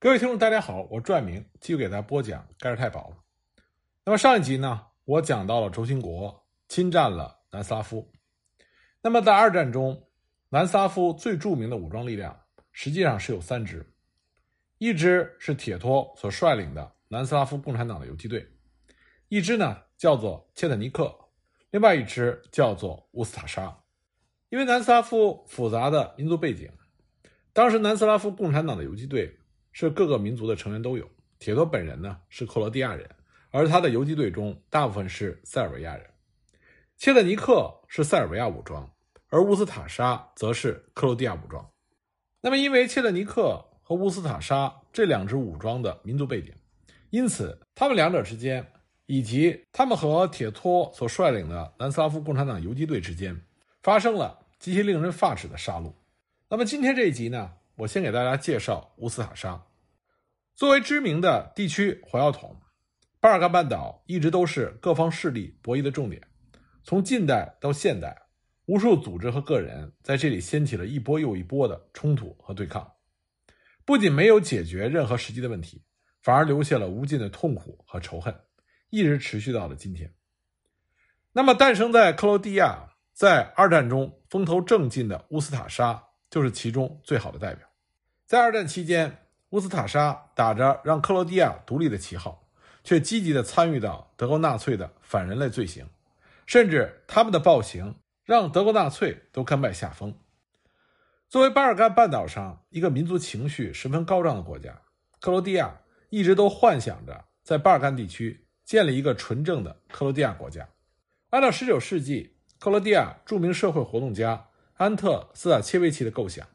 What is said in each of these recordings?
各位听众，大家好，我是拽明继续给大家播讲盖尔太保。那么上一集呢，我讲到了轴心国侵占了南斯拉夫。那么在二战中，南斯拉夫最著名的武装力量实际上是有三支，一支是铁托所率领的南斯拉夫共产党的游击队，一支呢叫做切特尼克，另外一支叫做乌斯塔沙。因为南斯拉夫复杂的民族背景，当时南斯拉夫共产党的游击队。是各个民族的成员都有。铁托本人呢是克罗地亚人，而他的游击队中大部分是塞尔维亚人。切特尼克是塞尔维亚武装，而乌斯塔沙则是克罗地亚武装。那么，因为切特尼克和乌斯塔沙这两支武装的民族背景，因此他们两者之间，以及他们和铁托所率领的南斯拉夫共产党游击队之间，发生了极其令人发指的杀戮。那么，今天这一集呢，我先给大家介绍乌斯塔沙。作为知名的地区火药桶，巴尔干半岛一直都是各方势力博弈的重点。从近代到现代，无数组织和个人在这里掀起了一波又一波的冲突和对抗，不仅没有解决任何实际的问题，反而留下了无尽的痛苦和仇恨，一直持续到了今天。那么，诞生在克罗地亚，在二战中风头正劲的乌斯塔沙，就是其中最好的代表。在二战期间。乌斯塔沙打着让克罗地亚独立的旗号，却积极地参与到德国纳粹的反人类罪行，甚至他们的暴行让德国纳粹都甘拜下风。作为巴尔干半岛上一个民族情绪十分高涨的国家，克罗地亚一直都幻想着在巴尔干地区建立一个纯正的克罗地亚国家。按照19世纪克罗地亚著名社会活动家安特斯塔切维奇的构想，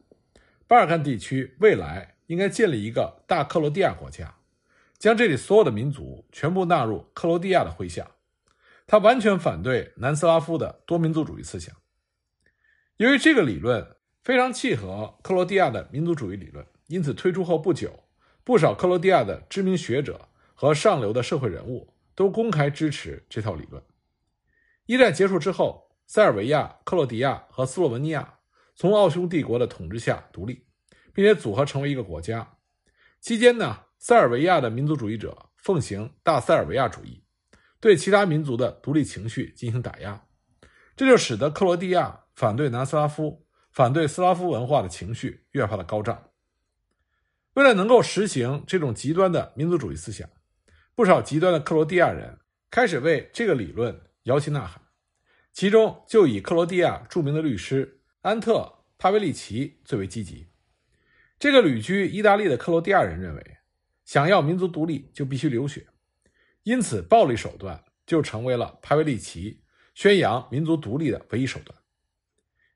巴尔干地区未来。应该建立一个大克罗地亚国家，将这里所有的民族全部纳入克罗地亚的麾下。他完全反对南斯拉夫的多民族主义思想。由于这个理论非常契合克罗地亚的民族主义理论，因此推出后不久，不少克罗地亚的知名学者和上流的社会人物都公开支持这套理论。一战结束之后，塞尔维亚、克罗地亚和斯洛文尼亚从奥匈帝国的统治下独立。并且组合成为一个国家。期间呢，塞尔维亚的民族主义者奉行大塞尔维亚主义，对其他民族的独立情绪进行打压，这就使得克罗地亚反对南斯拉夫、反对斯拉夫文化的情绪越发的高涨。为了能够实行这种极端的民族主义思想，不少极端的克罗地亚人开始为这个理论摇旗呐喊，其中就以克罗地亚著名的律师安特帕维利奇最为积极。这个旅居意大利的克罗地亚人认为，想要民族独立就必须流血，因此暴力手段就成为了帕维利奇宣扬民族独立的唯一手段。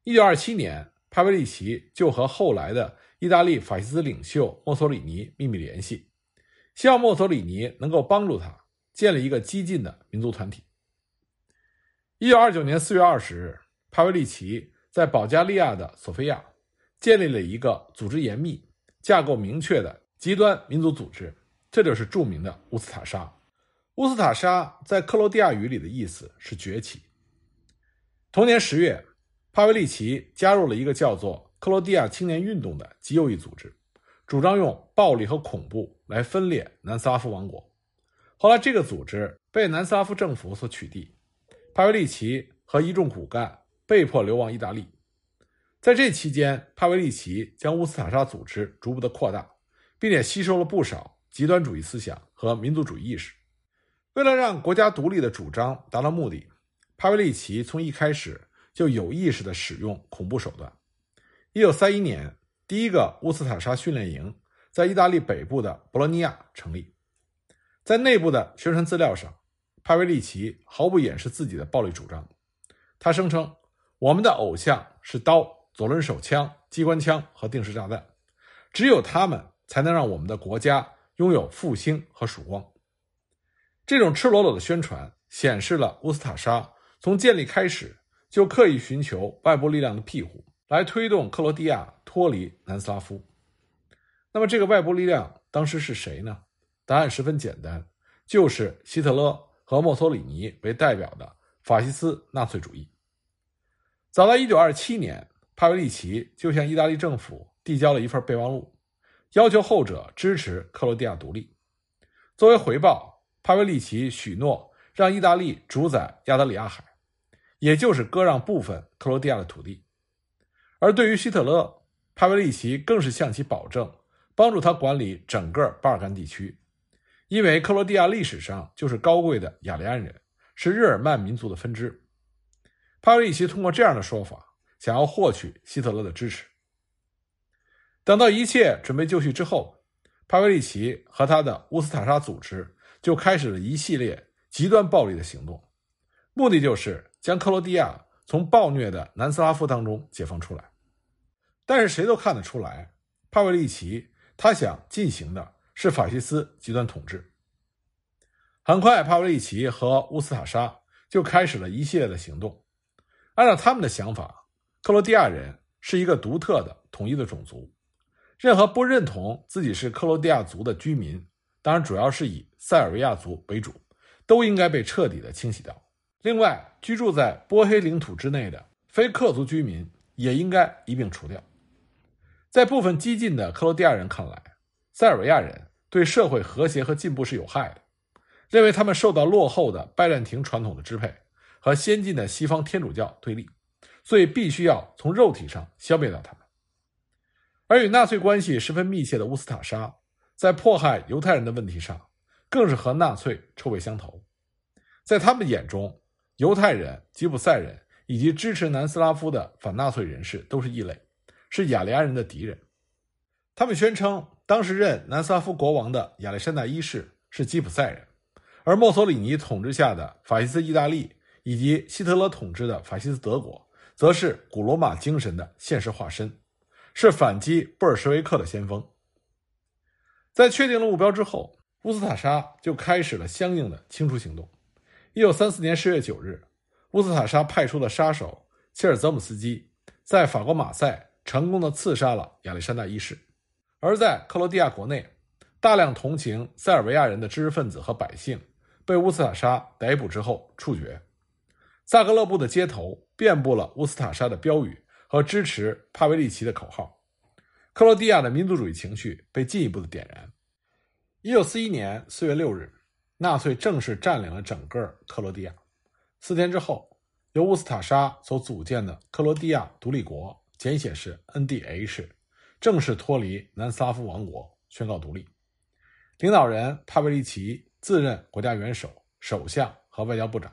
一九二七年，帕维利奇就和后来的意大利法西斯领袖墨索里尼秘密联系，希望墨索里尼能够帮助他建立一个激进的民族团体。一九二九年四月二十日，帕维利奇在保加利亚的索菲亚。建立了一个组织严密、架构明确的极端民族组织，这就是著名的乌斯塔沙。乌斯塔沙在克罗地亚语里的意思是崛起。同年十月，帕维利奇加入了一个叫做克罗地亚青年运动的极右翼组织，主张用暴力和恐怖来分裂南斯拉夫王国。后来，这个组织被南斯拉夫政府所取缔，帕维利奇和一众骨干被迫流亡意大利。在这期间，帕维利奇将乌斯塔沙组织逐步的扩大，并且吸收了不少极端主义思想和民族主义意识。为了让国家独立的主张达到目的，帕维利奇从一开始就有意识地使用恐怖手段。1931年，第一个乌斯塔沙训练营在意大利北部的博洛尼亚成立。在内部的宣传资料上，帕维利奇毫不掩饰自己的暴力主张。他声称：“我们的偶像是刀。”左轮手枪、机关枪和定时炸弹，只有他们才能让我们的国家拥有复兴和曙光。这种赤裸裸的宣传显示了乌斯塔沙从建立开始就刻意寻求外部力量的庇护，来推动克罗地亚脱离南斯拉夫。那么，这个外部力量当时是谁呢？答案十分简单，就是希特勒和墨索里尼为代表的法西斯纳粹主义。早在1927年。帕维利奇就向意大利政府递交了一份备忘录，要求后者支持克罗地亚独立。作为回报，帕维利奇许诺让意大利主宰亚得里亚海，也就是割让部分克罗地亚的土地。而对于希特勒，帕维利奇更是向其保证，帮助他管理整个巴尔干地区，因为克罗地亚历史上就是高贵的雅利安人，是日耳曼民族的分支。帕维利奇通过这样的说法，想要获取希特勒的支持。等到一切准备就绪之后，帕维利奇和他的乌斯塔沙组织就开始了一系列极端暴力的行动，目的就是将克罗地亚从暴虐的南斯拉夫当中解放出来。但是谁都看得出来，帕维利奇他想进行的是法西斯极端统治。很快，帕维利奇和乌斯塔沙就开始了一系列的行动。按照他们的想法，克罗地亚人是一个独特的统一的种族。任何不认同自己是克罗地亚族的居民，当然主要是以塞尔维亚族为主，都应该被彻底的清洗掉。另外，居住在波黑领土之内的非克族居民也应该一并除掉。在部分激进的克罗地亚人看来，塞尔维亚人对社会和谐和进步是有害的，认为他们受到落后的拜占庭传统的支配，和先进的西方天主教对立，所以必须要从肉体上消灭掉他们。而与纳粹关系十分密切的乌斯塔沙，在迫害犹太人的问题上，更是和纳粹臭味相投。在他们眼中，犹太人、吉普赛人以及支持南斯拉夫的反纳粹人士都是异类，是雅利安人的敌人。他们宣称，当时任南斯拉夫国王的亚历山大一世是吉普赛人，而墨索里尼统治下的法西斯意大利以及希特勒统治的法西斯德国，则是古罗马精神的现实化身。是反击布尔什维克的先锋。在确定了目标之后，乌斯塔沙就开始了相应的清除行动。一九三四年十月九日，乌斯塔沙派出的杀手切尔泽姆斯基在法国马赛成功的刺杀了亚历山大一世。而在克罗地亚国内，大量同情塞尔维亚人的知识分子和百姓被乌斯塔沙逮捕之后处决。萨格勒布的街头遍布了乌斯塔沙的标语。和支持帕维利奇的口号，克罗地亚的民族主义情绪被进一步的点燃。一九四一年四月六日，纳粹正式占领了整个克罗地亚。四天之后，由乌斯塔沙所组建的克罗地亚独立国（简写是 NDH） 正式脱离南斯拉夫王国，宣告独立。领导人帕维利奇自任国家元首、首相和外交部长，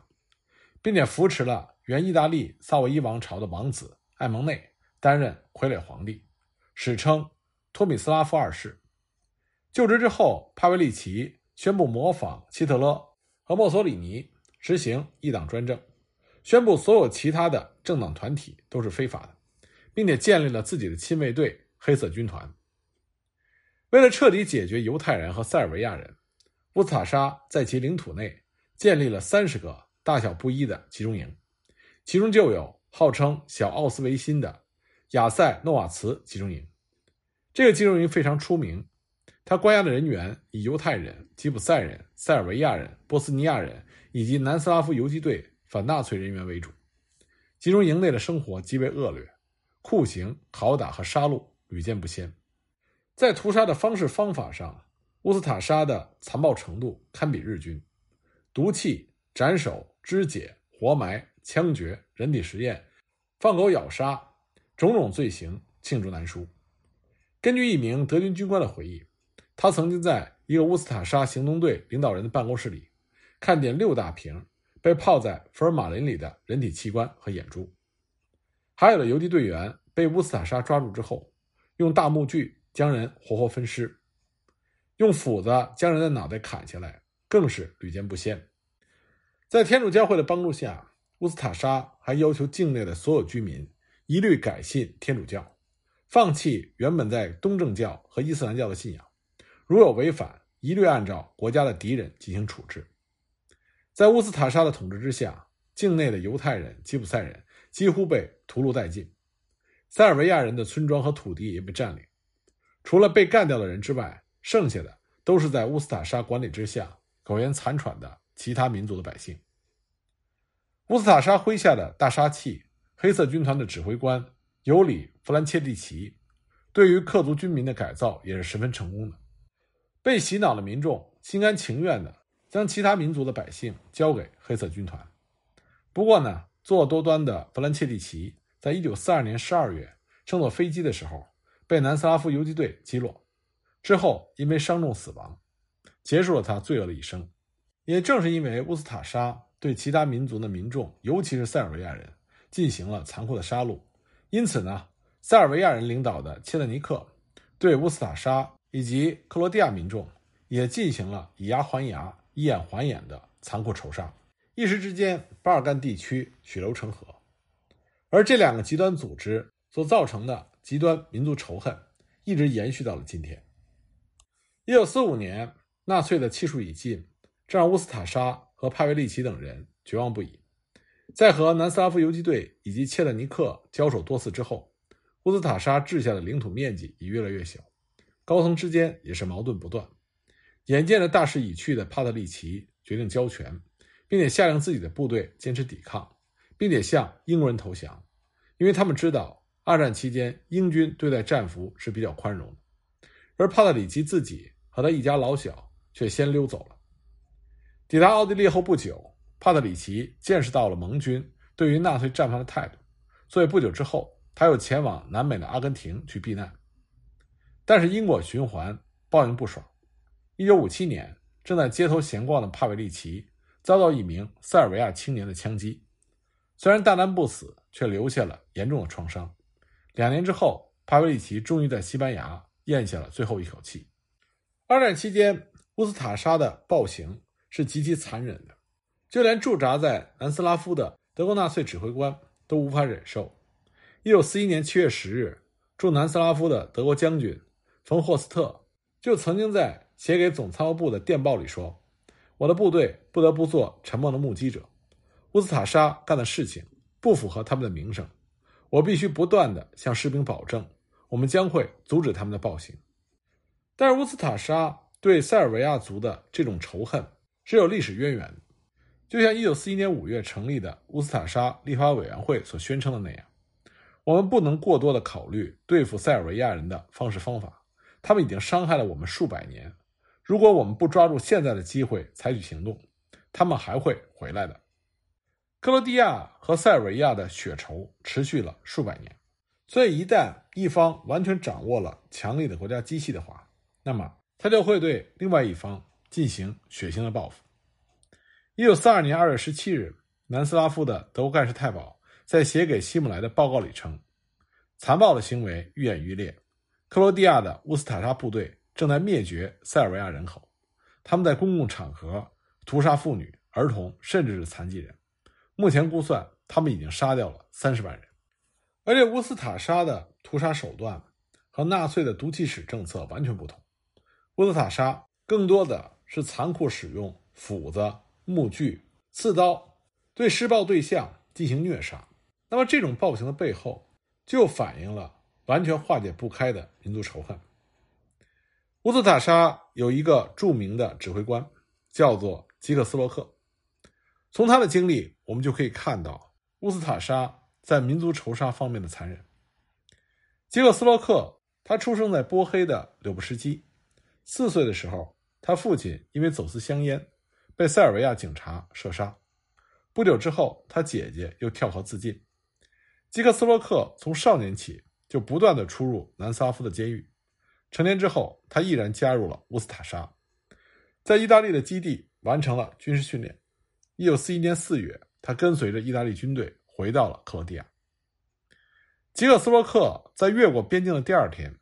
并且扶持了原意大利萨沃伊王朝的王子。艾蒙内担任傀儡皇帝，史称托米斯拉夫二世。就职之后，帕维利奇宣布模仿希特勒和墨索里尼实行一党专政，宣布所有其他的政党团体都是非法的，并且建立了自己的亲卫队——黑色军团。为了彻底解决犹太人和塞尔维亚人，乌斯塔沙在其领土内建立了三十个大小不一的集中营，其中就有。号称小奥斯维辛的亚塞诺瓦茨集中营，这个集中营非常出名。他关押的人员以犹太人、吉普赛人、塞尔维亚人、波斯尼亚人以及南斯拉夫游击队反纳粹人员为主。集中营内的生活极为恶劣，酷刑、拷打和杀戮屡见不鲜。在屠杀的方式方法上，乌斯塔沙的残暴程度堪比日军，毒气、斩首、肢解、活埋。枪决、人体实验、放狗咬杀，种种罪行罄竹难书。根据一名德军军官的回忆，他曾经在一个乌斯塔沙行动队领导人的办公室里，看见六大瓶被泡在福尔马林里的人体器官和眼珠。还有的游击队员被乌斯塔沙抓住之后，用大木锯将人活活分尸，用斧子将人的脑袋砍下来，更是屡见不鲜。在天主教会的帮助下。乌斯塔沙还要求境内的所有居民一律改信天主教，放弃原本在东正教和伊斯兰教的信仰，如有违反，一律按照国家的敌人进行处置。在乌斯塔沙的统治之下，境内的犹太人、吉普赛人几乎被屠戮殆尽，塞尔维亚人的村庄和土地也被占领。除了被干掉的人之外，剩下的都是在乌斯塔沙管理之下苟延残喘的其他民族的百姓。乌斯塔沙麾下的大杀器黑色军团的指挥官尤里·弗兰切蒂奇，对于克族军民的改造也是十分成功的。被洗脑的民众心甘情愿地将其他民族的百姓交给黑色军团。不过呢，作恶多端的弗兰切蒂奇在一九四二年十二月乘坐飞机的时候，被南斯拉夫游击队击落，之后因为伤重死亡，结束了他罪恶的一生。也正是因为乌斯塔沙对其他民族的民众，尤其是塞尔维亚人，进行了残酷的杀戮，因此呢。塞尔维亚人领导的切特尼克对乌斯塔沙以及克罗地亚民众也进行了以牙还牙、以眼还眼的残酷仇杀，一时之间，巴尔干地区血流成河。而这两个极端组织所造成的极端民族仇恨，一直延续到了今天。一九四五年，纳粹的气数已尽，这让乌斯塔沙和帕维利奇等人绝望不已。在和南斯拉夫游击队以及切特尼克交手多次之后，乌斯塔沙治下的领土面积也越来越小，高层之间也是矛盾不断。眼见着大势已去的帕特里奇决定交权，并且下令自己的部队坚持抵抗，并且向英国人投降，因为他们知道二战期间英军对待战俘是比较宽容的。而帕特里奇自己和他一家老小却先溜走了。抵达奥地利后不久，帕特里奇见识到了盟军对于纳粹战犯的态度，所以不久之后。他又前往南美的阿根廷去避难，但是因果循环，报应不爽。一九五七年，正在街头闲逛的帕维利奇遭到一名塞尔维亚青年的枪击，虽然大难不死，却留下了严重的创伤。两年之后，帕维利奇终于在西班牙咽下了最后一口气。二战期间，乌斯塔沙的暴行是极其残忍的，就连驻扎在南斯拉夫的德国纳粹指挥官都无法忍受。一九四一年七月十日，驻南斯拉夫的德国将军冯霍斯特就曾经在写给总参谋部的电报里说：“我的部队不得不做沉默的目击者。乌斯塔沙干的事情不符合他们的名声，我必须不断地向士兵保证，我们将会阻止他们的暴行。”但是乌斯塔沙对塞尔维亚族的这种仇恨是有历史渊源的，就像一九四一年五月成立的乌斯塔沙立法委员会所宣称的那样。我们不能过多的考虑对付塞尔维亚人的方式方法，他们已经伤害了我们数百年。如果我们不抓住现在的机会采取行动，他们还会回来的。克罗地亚和塞尔维亚的血仇持续了数百年，所以一旦一方完全掌握了强力的国家机器的话，那么他就会对另外一方进行血腥的报复。一九四二年二月十七日，南斯拉夫的德国干事太保。在写给希姆莱的报告里称，残暴的行为愈演愈烈。克罗地亚的乌斯塔沙部队正在灭绝塞尔维亚人口，他们在公共场合屠杀妇女、儿童，甚至是残疾人。目前估算，他们已经杀掉了三十万人。而且，乌斯塔沙的屠杀手段和纳粹的毒气室政策完全不同。乌斯塔沙更多的是残酷使用斧子、木锯、刺刀，对施暴对象进行虐杀。那么，这种暴行的背后，就反映了完全化解不开的民族仇恨。乌斯塔沙有一个著名的指挥官，叫做基克斯洛克。从他的经历，我们就可以看到乌斯塔沙在民族仇杀方面的残忍。基克斯洛克他出生在波黑的柳布什基，四岁的时候，他父亲因为走私香烟，被塞尔维亚警察射杀。不久之后，他姐姐又跳河自尽。基克斯洛克从少年起就不断的出入南斯拉夫的监狱，成年之后，他毅然加入了乌斯塔沙，在意大利的基地完成了军事训练。一九四一年四月，他跟随着意大利军队回到了克罗地亚。吉克斯洛克在越过边境的第二天，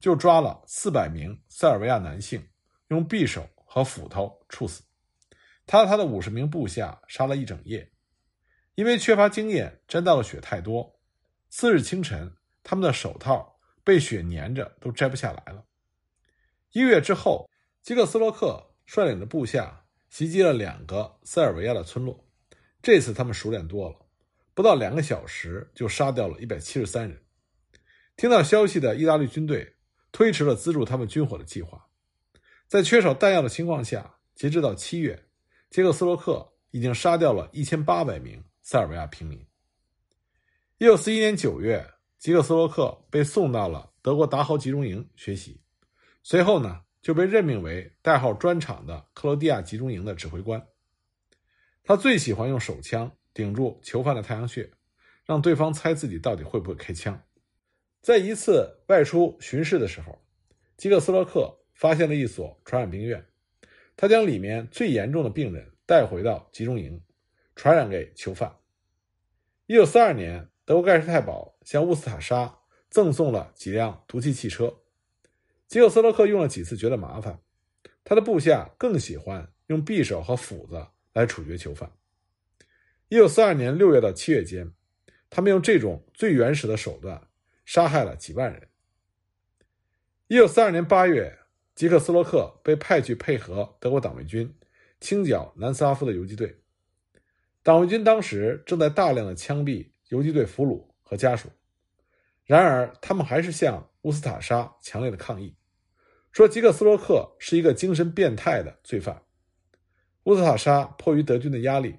就抓了四百名塞尔维亚男性，用匕首和斧头处死。他和他的五十名部下杀了一整夜。因为缺乏经验，沾到了血太多。次日清晨，他们的手套被血粘着，都摘不下来了。一个月之后，基克斯洛克率领着部下袭击了两个塞尔维亚的村落。这次他们熟练多了，不到两个小时就杀掉了一百七十三人。听到消息的意大利军队推迟了资助他们军火的计划。在缺少弹药的情况下，截止到七月，杰克斯洛克已经杀掉了一千八百名。塞尔维亚平民。一九四一年九月，吉克斯洛克被送到了德国达豪集中营学习，随后呢就被任命为代号“专场”的克罗地亚集中营的指挥官。他最喜欢用手枪顶住囚犯的太阳穴，让对方猜自己到底会不会开枪。在一次外出巡视的时候，吉克斯洛克发现了一所传染病院，他将里面最严重的病人带回到集中营，传染给囚犯。一九四二年。德国盖世太保向乌斯塔沙赠送了几辆毒气汽车，吉克斯洛克用了几次觉得麻烦，他的部下更喜欢用匕首和斧子来处决囚犯。一九四二年六月到七月间，他们用这种最原始的手段杀害了几万人。一九四二年八月，吉克斯洛克被派去配合德国党卫军清剿南斯拉夫的游击队，党卫军当时正在大量的枪毙。游击队俘虏和家属，然而他们还是向乌斯塔沙强烈的抗议，说吉克斯洛克是一个精神变态的罪犯。乌斯塔沙迫于德军的压力，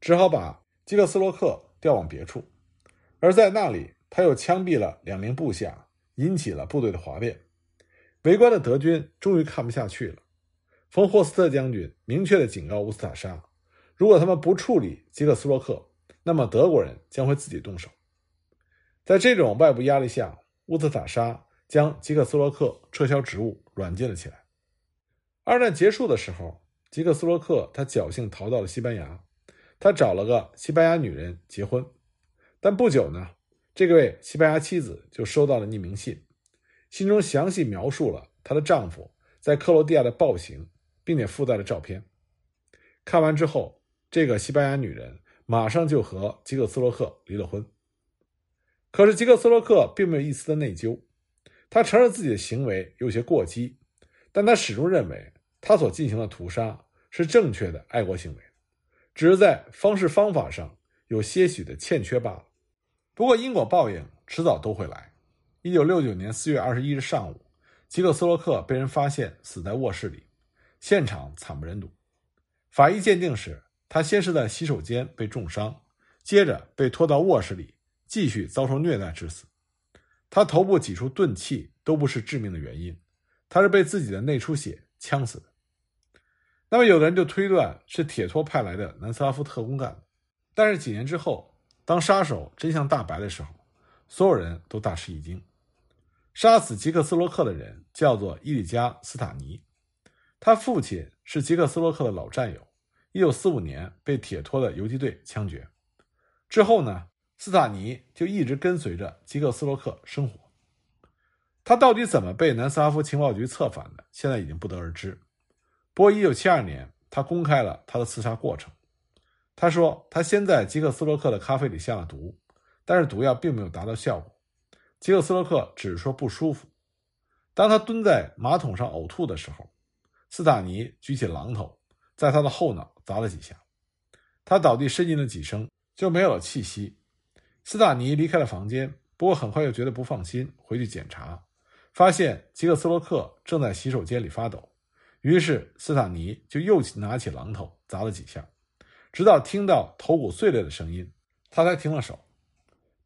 只好把吉克斯洛克调往别处，而在那里他又枪毙了两名部下，引起了部队的哗变。围观的德军终于看不下去了，冯霍斯特将军明确的警告乌斯塔沙，如果他们不处理吉克斯洛克。那么德国人将会自己动手。在这种外部压力下，乌斯塔沙将吉克斯洛克撤销职务，软禁了起来。二战结束的时候，吉克斯洛克他侥幸逃到了西班牙，他找了个西班牙女人结婚。但不久呢，这个位西班牙妻子就收到了匿名信，信中详细描述了她的丈夫在克罗地亚的暴行，并且附带了照片。看完之后，这个西班牙女人。马上就和吉克斯洛克离了婚。可是吉克斯洛克并没有一丝的内疚，他承认自己的行为有些过激，但他始终认为他所进行的屠杀是正确的爱国行为，只是在方式方法上有些许的欠缺罢了。不过因果报应迟早都会来。一九六九年四月二十一日上午，吉克斯洛克被人发现死在卧室里，现场惨不忍睹。法医鉴定时。他先是在洗手间被重伤，接着被拖到卧室里，继续遭受虐待致死。他头部几处钝器都不是致命的原因，他是被自己的内出血呛死的。那么，有的人就推断是铁托派来的南斯拉夫特工干的。但是几年之后，当杀手真相大白的时候，所有人都大吃一惊。杀死吉克斯洛克的人叫做伊里加斯塔尼，他父亲是吉克斯洛克的老战友。一九四五年被铁托的游击队枪决之后呢，斯塔尼就一直跟随着吉克斯洛克生活。他到底怎么被南斯拉夫情报局策反的，现在已经不得而知。不过，一九七二年，他公开了他的刺杀过程。他说，他先在吉克斯洛克的咖啡里下了毒，但是毒药并没有达到效果。吉克斯洛克只是说不舒服。当他蹲在马桶上呕吐的时候，斯塔尼举起榔头。在他的后脑砸了几下，他倒地呻吟了几声，就没有了气息。斯塔尼离开了房间，不过很快又觉得不放心，回去检查，发现吉克斯洛克正在洗手间里发抖。于是斯塔尼就又拿起榔头砸了几下，直到听到头骨碎裂的声音，他才停了手。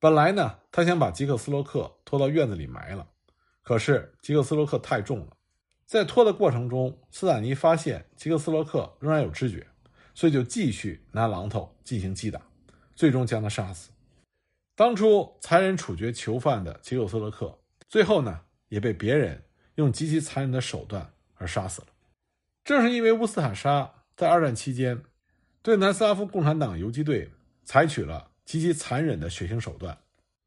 本来呢，他想把吉克斯洛克拖到院子里埋了，可是吉克斯洛克太重了。在拖的过程中，斯坦尼发现吉克斯洛克仍然有知觉，所以就继续拿榔头进行击打，最终将他杀死。当初残忍处决囚犯的吉克斯洛克，最后呢也被别人用极其残忍的手段而杀死了。正是因为乌斯塔沙在二战期间对南斯拉夫共产党游击队采取了极其残忍的血腥手段，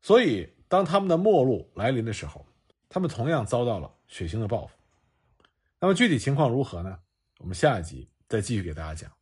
所以当他们的末路来临的时候，他们同样遭到了血腥的报复。那么具体情况如何呢？我们下一集再继续给大家讲。